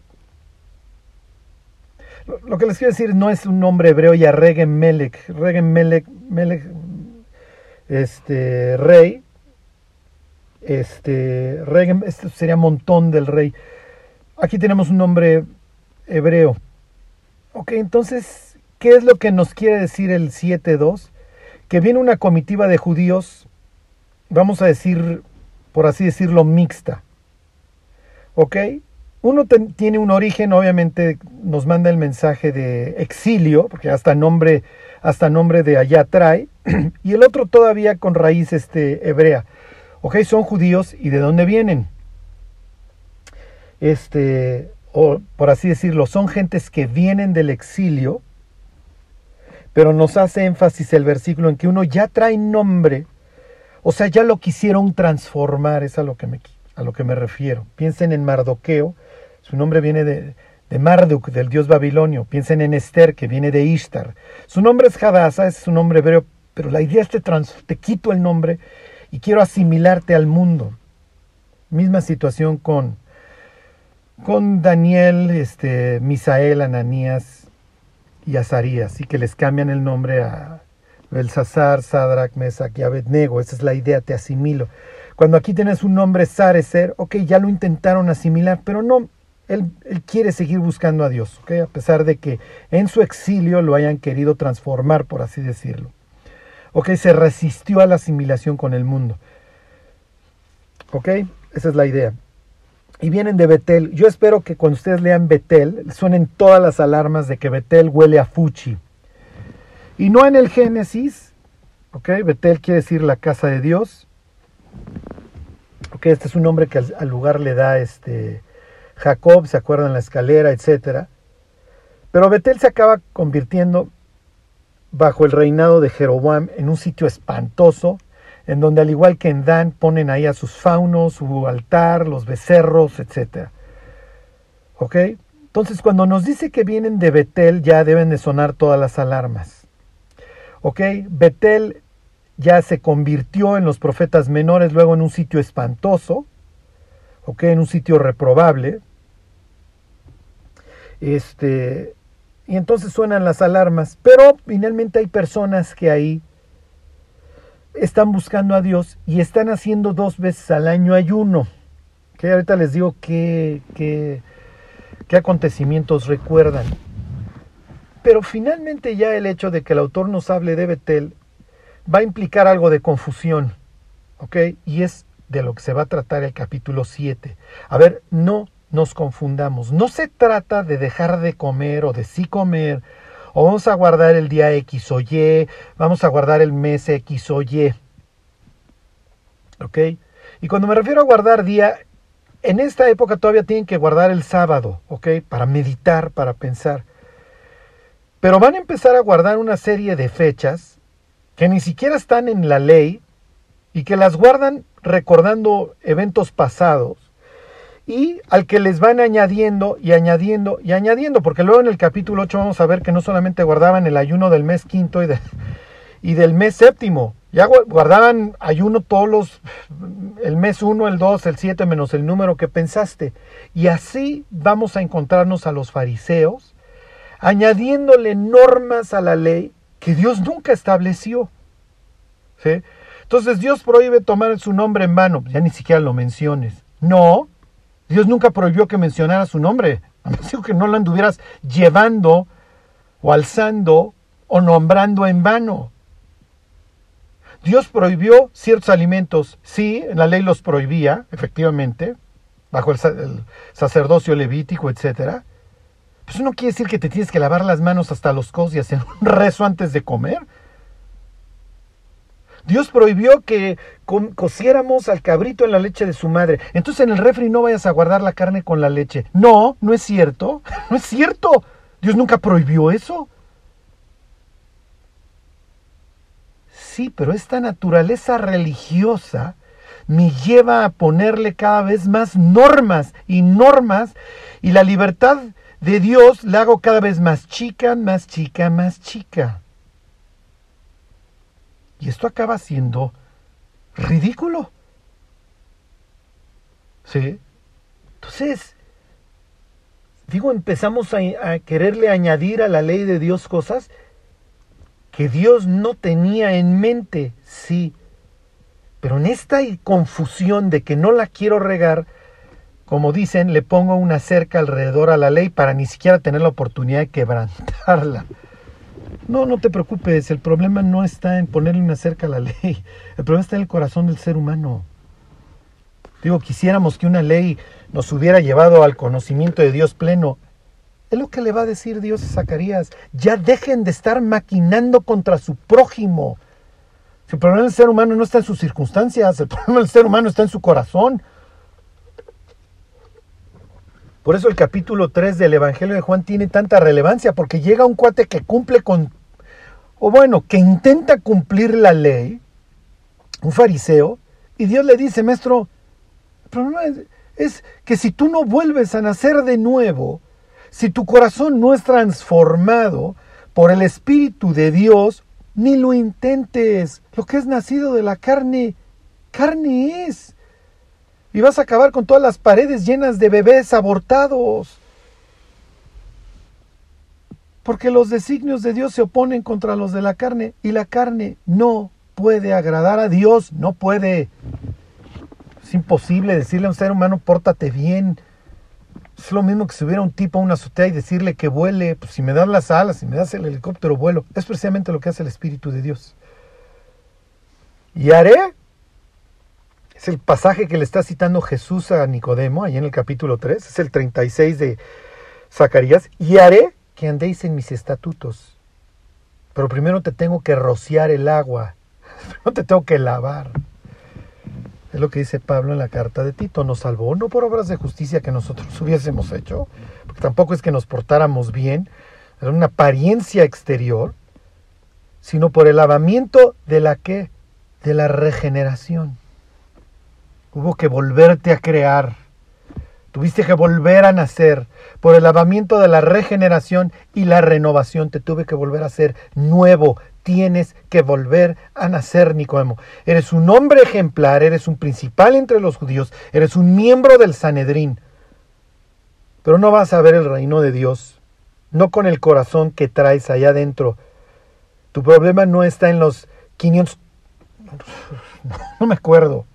[SPEAKER 1] Lo que les quiero decir no es un nombre hebreo ya Regen Melech, Regen Melech, Melech, este, rey, este, Regen, este sería montón del rey. Aquí tenemos un nombre hebreo. Ok, entonces, ¿qué es lo que nos quiere decir el 7.2? Que viene una comitiva de judíos, vamos a decir, por así decirlo, mixta. ¿Ok? Uno tiene un origen, obviamente nos manda el mensaje de exilio, porque hasta nombre, hasta nombre de allá trae, y el otro todavía con raíz este, hebrea. ¿Ok? Son judíos y de dónde vienen. Este, o por así decirlo, son gentes que vienen del exilio, pero nos hace énfasis el versículo en que uno ya trae nombre, o sea, ya lo quisieron transformar, es a lo que me a lo que me refiero. Piensen en Mardoqueo, su nombre viene de, Marduk, del dios babilonio. Piensen en Esther, que viene de Ishtar. Su nombre es Hadassah, es su nombre hebreo, pero la idea es te, trans, te quito el nombre y quiero asimilarte al mundo. Misma situación con, con Daniel, este, Misael, Ananías y Azarías, y que les cambian el nombre a Belsasar, Sadrach, Mesach y Abednego. Esa es la idea, te asimilo. Cuando aquí tienes un nombre Sarecer, ok, ya lo intentaron asimilar, pero no, él, quiere seguir buscando a Dios, ok, a pesar de que en su exilio lo hayan querido transformar, por así decirlo. Ok, se resistió a la asimilación con el mundo. ¿Ok? Esa es la idea. Y vienen de Betel. Yo espero que cuando ustedes lean Betel, suenen todas las alarmas de que Betel huele a Fuchi. Y no en el Génesis. ¿Ok? Betel quiere decir la casa de Dios. ¿Ok? Este es un nombre que al, lugar le da este Jacob, se acuerdan la escalera, etcétera. Pero Betel se acaba convirtiendo bajo el reinado de Jeroboam en un sitio espantoso, en donde al igual que en Dan ponen ahí a sus faunos, su altar, los becerros, etc. ¿Ok? Entonces cuando nos dice que vienen de Betel ya deben de sonar todas las alarmas. ¿Ok? Betel ya se convirtió en los profetas menores, luego en un sitio espantoso, ¿ok? En un sitio reprobable. Este, y entonces suenan las alarmas, pero finalmente hay personas que ahí están buscando a Dios y están haciendo dos veces al año ayuno. Que ahorita les digo qué, qué, qué acontecimientos recuerdan. Pero finalmente ya el hecho de que el autor nos hable de Betel va a implicar algo de confusión. ¿Ok? Y es de lo que se va a tratar el capítulo 7. A ver, no nos confundamos. No se trata de dejar de comer o de sí comer o vamos a guardar el día X o Y, vamos a guardar el mes X o Y. ¿Ok? Y cuando me refiero a guardar día, en esta época todavía tienen que guardar el sábado, ¿ok? Para meditar, para pensar. Pero van a empezar a guardar una serie de fechas que ni siquiera están en la ley y que las guardan recordando eventos pasados y al que les van añadiendo y añadiendo y añadiendo, porque luego en el capítulo 8 vamos a ver que no solamente guardaban el ayuno del mes quinto y, y del mes séptimo, ya guardaban ayuno todos los, el mes 1, el 2, el 7 menos el número que pensaste. Y así vamos a encontrarnos a los fariseos añadiéndole normas a la ley que Dios nunca estableció. Entonces Dios prohíbe tomar su nombre en vano, ya ni siquiera lo menciones. No, Dios nunca prohibió que mencionara su nombre. A que no lo anduvieras llevando o alzando o nombrando en vano. Dios prohibió ciertos alimentos. Sí, la ley los prohibía, efectivamente, bajo el, sacerdocio levítico, etc. Pues no quiere decir que te tienes que lavar las manos hasta los codos y hacer un rezo antes de comer. Dios prohibió que cociéramos al cabrito en la leche de su madre. Entonces en el refri no vayas a guardar la carne con la leche. No, no es cierto. No es cierto. Dios nunca prohibió eso. Sí, pero esta naturaleza religiosa me lleva a ponerle cada vez más normas y normas y la libertad de Dios la hago cada vez más chica, más chica, más chica. Y esto acaba siendo ridículo. ¿Sí? Entonces, digo, empezamos a, a, quererle añadir a la ley de Dios cosas que Dios no tenía en mente, sí. Pero en esta confusión de que no la quiero regar, como dicen, le pongo una cerca alrededor a la ley para ni siquiera tener la oportunidad de quebrantarla. No, no te preocupes, el problema no está en ponerle una cerca a la ley, el problema está en el corazón del ser humano. Digo, quisiéramos que una ley nos hubiera llevado al conocimiento de Dios pleno. Es lo que le va a decir Dios a Zacarías. Ya dejen de estar maquinando contra su prójimo. Si el problema del ser humano no está en sus circunstancias, el problema del ser humano está en su corazón. Por eso el capítulo 3 del Evangelio de Juan tiene tanta relevancia, porque llega un cuate que cumple con, o bueno, que intenta cumplir la ley, un fariseo, y Dios le dice, maestro, el problema es, es que si tú no vuelves a nacer de nuevo, si tu corazón no es transformado por el Espíritu de Dios, ni lo intentes. Lo que es nacido de la carne, carne es y vas a acabar con todas las paredes llenas de bebés abortados. Porque los designios de Dios se oponen contra los de la carne y la carne no puede agradar a Dios, no puede. Es imposible decirle a un ser humano, pórtate bien. Es lo mismo que si hubiera un tipo a una azotea y decirle que vuele, pues si me das las alas, si me das el helicóptero, vuelo. Es precisamente lo que hace el Espíritu de Dios. Y haré Es el pasaje que le está citando Jesús a Nicodemo, ahí en el capítulo 3, es el 36 de Zacarías, y haré que andéis en mis estatutos. Pero primero te tengo que rociar el agua, no te tengo que lavar. Es lo que dice Pablo en la carta de Tito. Nos salvó no por obras de justicia que nosotros hubiésemos hecho, porque tampoco es que nos portáramos bien, era una apariencia exterior, sino por el lavamiento de la que, de la regeneración. Hubo que volverte a crear. Tuviste que volver a nacer. Por el lavamiento de la regeneración y la renovación te tuve que volver a ser nuevo. Tienes que volver a nacer, Nicodemo. Eres un hombre ejemplar, eres un principal entre los judíos, eres un miembro del Sanedrín. Pero no vas a ver el reino de Dios, no con el corazón que traes allá adentro. Tu problema no está en los 500... No me acuerdo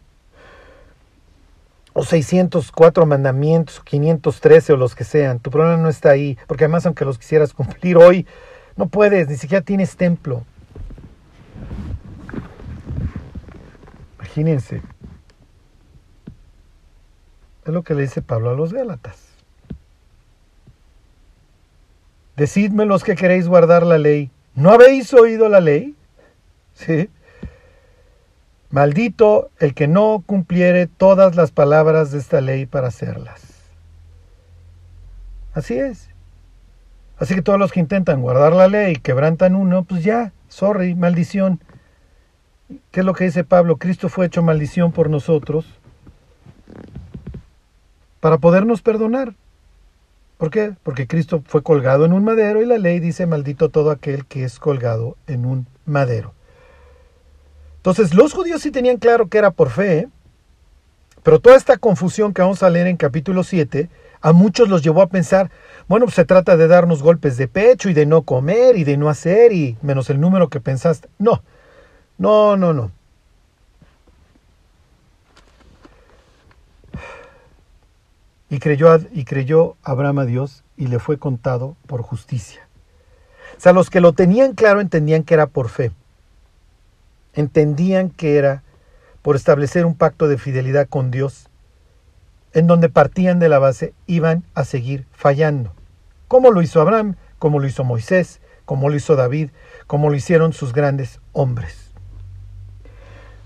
[SPEAKER 1] o 604 mandamientos, o 513 o los que sean. Tu problema no está ahí, porque además aunque los quisieras cumplir hoy, no puedes, ni siquiera tienes templo. Imagínense. Es lo que le dice Pablo a los Gálatas. Decidme los que queréis guardar la ley. ¿No habéis oído la ley? ¿Sí? Maldito el que no cumpliere todas las palabras de esta ley para hacerlas. Así es. Así que todos los que intentan guardar la ley y quebrantan uno, pues ya, sorry, maldición. ¿Qué es lo que dice Pablo? Cristo fue hecho maldición por nosotros para podernos perdonar. ¿Por qué? Porque Cristo fue colgado en un madero y la ley dice maldito todo aquel que es colgado en un madero. Entonces, los judíos sí tenían claro que era por fe, ¿eh? pero toda esta confusión que vamos a leer en capítulo 7, a muchos los llevó a pensar, bueno, pues se trata de darnos golpes de pecho y de no comer y de no hacer y menos el número que pensaste. No, no, no, no. Y creyó, y creyó Abraham a Dios y le fue contado por justicia. O sea, los que lo tenían claro entendían que era por fe entendían que era por establecer un pacto de fidelidad con Dios, en donde partían de la base, iban a seguir fallando. Como lo hizo Abraham, como lo hizo Moisés, como lo hizo David, como lo hicieron sus grandes hombres.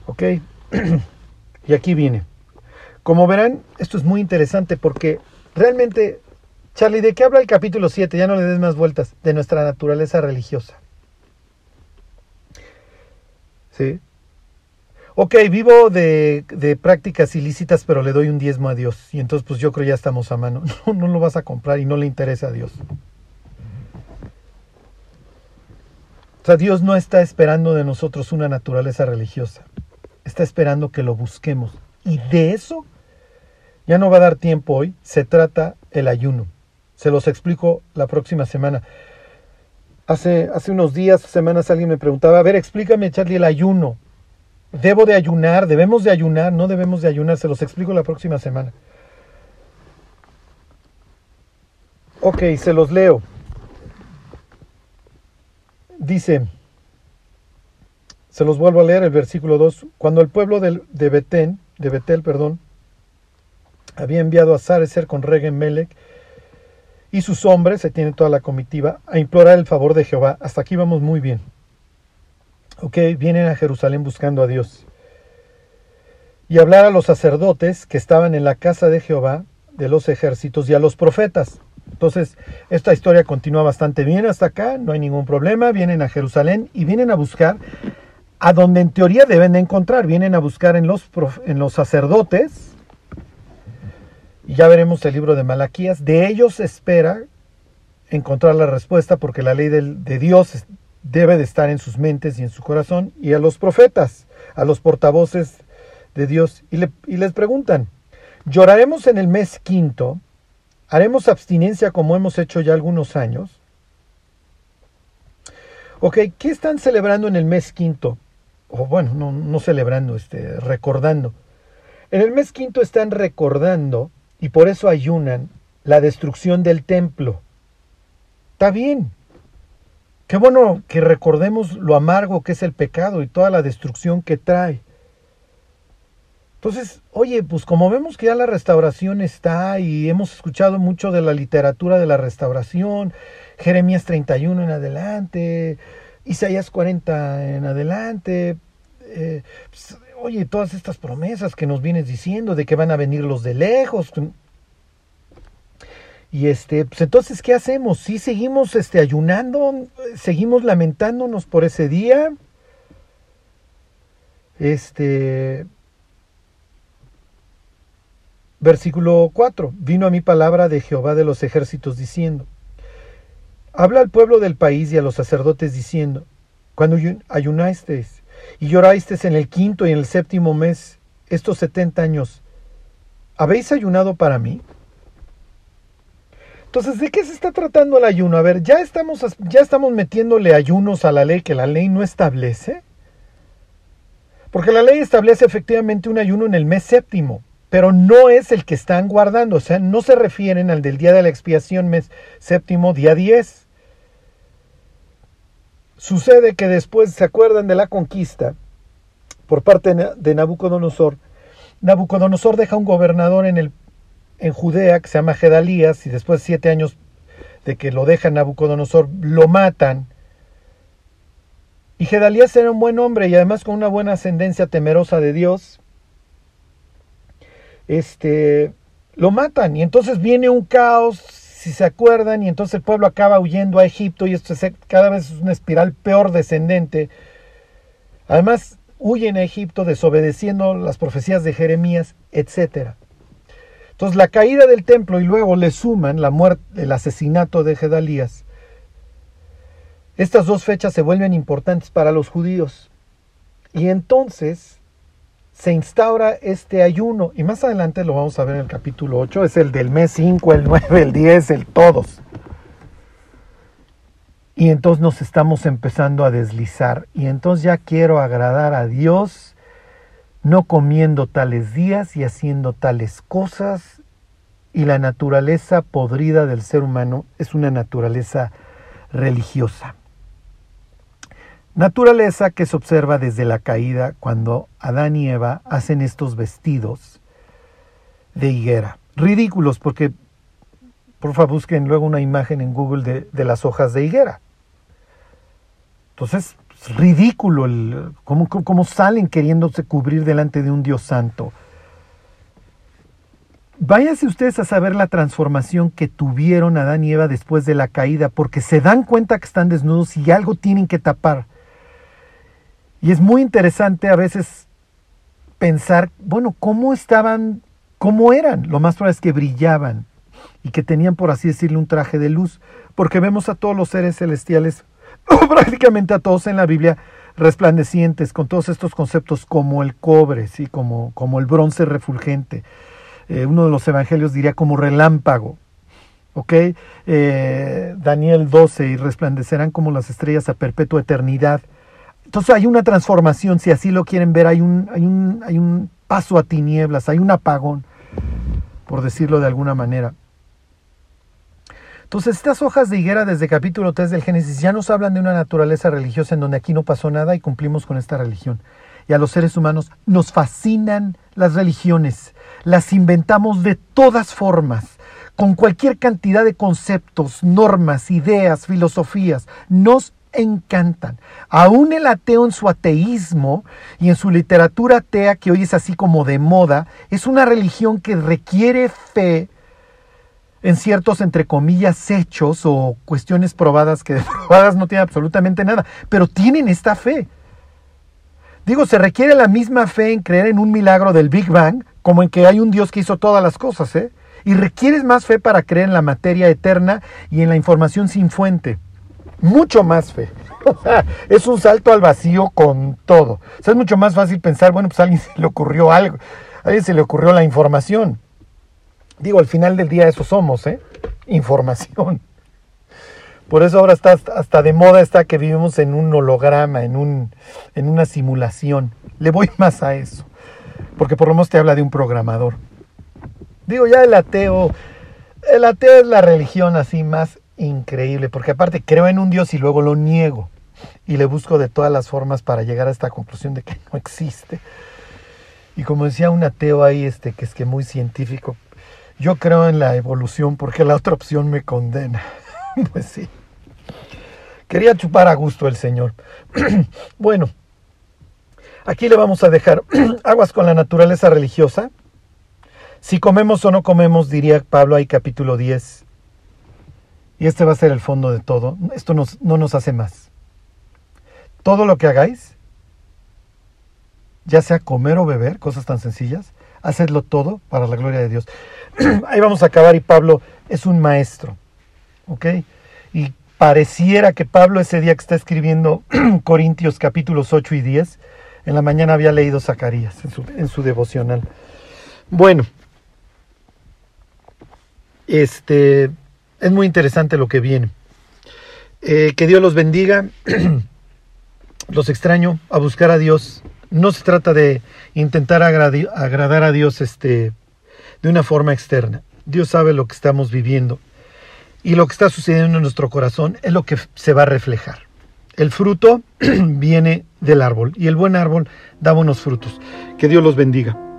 [SPEAKER 1] ¿Ok? y aquí viene. Como verán, esto es muy interesante porque realmente, Charlie, ¿de qué habla el capítulo 7? Ya no le des más vueltas, de nuestra naturaleza religiosa. Sí. Ok, vivo de, prácticas ilícitas, pero le doy un diezmo a Dios. Y entonces, pues yo creo ya estamos a mano. No, no lo vas a comprar y no le interesa a Dios. O sea, Dios no está esperando de nosotros una naturaleza religiosa. Está esperando que lo busquemos. Y de eso ya no va a dar tiempo hoy. Se trata el ayuno. Se los explico la próxima semana. Hace, unos días, semanas, alguien me preguntaba, a ver, explícame, Charlie, el ayuno. ¿Debo de ayunar? ¿Debemos de ayunar? ¿No debemos de ayunar? Se los explico la próxima semana. Ok, se los leo. Dice, se los vuelvo a leer el versículo 2. Cuando el pueblo de, de Betén, de Betel, perdón, había enviado a Sarecer con Regen Melech, y sus hombres, se tiene toda la comitiva, a implorar el favor de Jehová. Hasta aquí vamos muy bien. Ok, vienen a Jerusalén buscando a Dios. Y hablar a los sacerdotes que estaban en la casa de Jehová, de los ejércitos, y a los profetas. Entonces, esta historia continúa bastante bien hasta acá, no hay ningún problema. Vienen a Jerusalén y vienen a buscar a donde en teoría deben de encontrar. Vienen a buscar en los, en los sacerdotes, y ya veremos el libro de Malaquías. De ellos espera encontrar la respuesta porque la ley de Dios debe de estar en sus mentes y en su corazón. Y a los profetas, a los portavoces de Dios. Y, y les preguntan, ¿lloraremos en el mes quinto? ¿Haremos abstinencia como hemos hecho ya algunos años? Ok, ¿qué están celebrando en el mes quinto? O bueno, no, no celebrando, este, recordando. En el mes quinto están recordando y por eso ayunan la destrucción del templo. Está bien. Qué bueno que recordemos lo amargo que es el pecado y toda la destrucción que trae. Entonces, oye, pues como vemos que ya la restauración está y hemos escuchado mucho de la literatura de la restauración, Jeremías 31 en adelante, Isaías 40 en adelante, eh, pues, oye, todas estas promesas que nos vienes diciendo de que van a venir los de lejos. Y este, pues entonces, ¿qué hacemos? ¿Sí seguimos este, ayunando? ¿Seguimos lamentándonos por ese día? Este, Versículo 4. Vino a mi palabra de Jehová de los ejércitos diciendo, Habla al pueblo del país y a los sacerdotes diciendo, Cuando ayunasteis y llorasteis en el quinto y en el séptimo mes, estos setenta años, ¿habéis ayunado para mí? Entonces, ¿de qué se está tratando el ayuno? A ver, ya estamos, ya estamos metiéndole ayunos a la ley que la ley no establece. Porque la ley establece efectivamente un ayuno en el mes séptimo pero no es el que están guardando, o sea, no se refieren al del día de la expiación, mes séptimo, día 10. Sucede que después se acuerdan de la conquista por parte de Nabucodonosor. Nabucodonosor deja un gobernador en, el, en Judea que se llama Gedalías y después de siete años de que lo deja Nabucodonosor, lo matan. Y Gedalías era un buen hombre y además con una buena ascendencia temerosa de Dios este, lo matan y entonces viene un caos, si se acuerdan, y entonces el pueblo acaba huyendo a Egipto y esto es, cada vez es una espiral peor descendente. Además, huyen a Egipto desobedeciendo las profecías de Jeremías, etc. Entonces la caída del templo y luego le suman la muerte, el asesinato de Gedalías. Estas dos fechas se vuelven importantes para los judíos. Y entonces se instaura este ayuno. Y más adelante lo vamos a ver en el capítulo 8. Es el del mes 5, el 9, el 10, el todos. Y entonces nos estamos empezando a deslizar. Y entonces ya quiero agradar a Dios no comiendo tales días y haciendo tales cosas. Y la naturaleza podrida del ser humano es una naturaleza religiosa. Naturaleza que se observa desde la caída cuando Adán y Eva hacen estos vestidos de higuera. Ridículos porque, por favor, busquen luego una imagen en Google de, las hojas de higuera. Entonces, es ridículo el, cómo, cómo salen queriéndose cubrir delante de un Dios santo. Váyanse ustedes a saber la transformación que tuvieron Adán y Eva después de la caída, porque se dan cuenta que están desnudos y algo tienen que tapar. Y es muy interesante a veces pensar, bueno, ¿cómo estaban, cómo eran? Lo más probable es que brillaban y que tenían, por así decirlo, un traje de luz, porque vemos a todos los seres celestiales, prácticamente a todos en la Biblia, resplandecientes, con todos estos conceptos como el cobre, ¿sí? como, como el bronce refulgente. Eh, uno de los evangelios diría como relámpago. ¿ok? Eh, Daniel 12, y resplandecerán como las estrellas a perpetua eternidad. Entonces hay una transformación, si así lo quieren ver, hay un, hay un, hay un paso a tinieblas, hay un apagón, por decirlo de alguna manera. Entonces estas hojas de higuera desde capítulo 3 del Génesis ya nos hablan de una naturaleza religiosa en donde aquí no pasó nada y cumplimos con esta religión. Y a los seres humanos nos fascinan las religiones, las inventamos de todas formas, con cualquier cantidad de conceptos, normas, ideas, filosofías, nos encantan. Aún el ateo en su ateísmo y en su literatura atea, que hoy es así como de moda, es una religión que requiere fe en ciertos, entre comillas, hechos o cuestiones probadas, que probadas no tienen absolutamente nada, pero tienen esta fe. Digo, se requiere la misma fe en creer en un milagro del Big Bang como en que hay un Dios que hizo todas las cosas, ¿eh? Y requieres más fe para creer en la materia eterna y en la información sin fuente mucho más fe. es un salto al vacío con todo. O sea, es mucho más fácil pensar, bueno, pues a alguien se le ocurrió algo, a alguien se le ocurrió la información. Digo, al final del día eso somos, ¿eh? Información. Por eso ahora está hasta de moda está que vivimos en un holograma, en, un, en una simulación. Le voy más a eso. Porque por lo menos te habla de un programador. Digo, ya el ateo, el ateo es la religión así más increíble, porque aparte creo en un Dios y luego lo niego y le busco de todas las formas para llegar a esta conclusión de que no existe. Y como decía un ateo ahí, este, que es que muy científico, yo creo en la evolución porque la otra opción me condena. pues sí. Quería chupar a gusto el Señor. bueno, aquí le vamos a dejar aguas con la naturaleza religiosa. Si comemos o no comemos, diría Pablo ahí capítulo 10. Y este va a ser el fondo de todo. Esto no nos hace más. Todo lo que hagáis, ya sea comer o beber, cosas tan sencillas, hacedlo todo para la gloria de Dios. Ahí vamos a acabar y Pablo es un maestro, ¿ok? Y pareciera que Pablo ese día que está escribiendo Corintios capítulos 8 y 10, en la mañana había leído Zacarías en su, devocional. Bueno, este, es muy interesante lo que viene. Eh, que Dios los bendiga. los extraño a buscar a Dios no se trata de intentar agradar a Dios este, de una forma externa. Dios sabe lo que estamos viviendo y lo que está sucediendo en nuestro corazón es lo que se va a reflejar. El fruto viene del árbol y el buen árbol da buenos frutos. Que Dios los bendiga.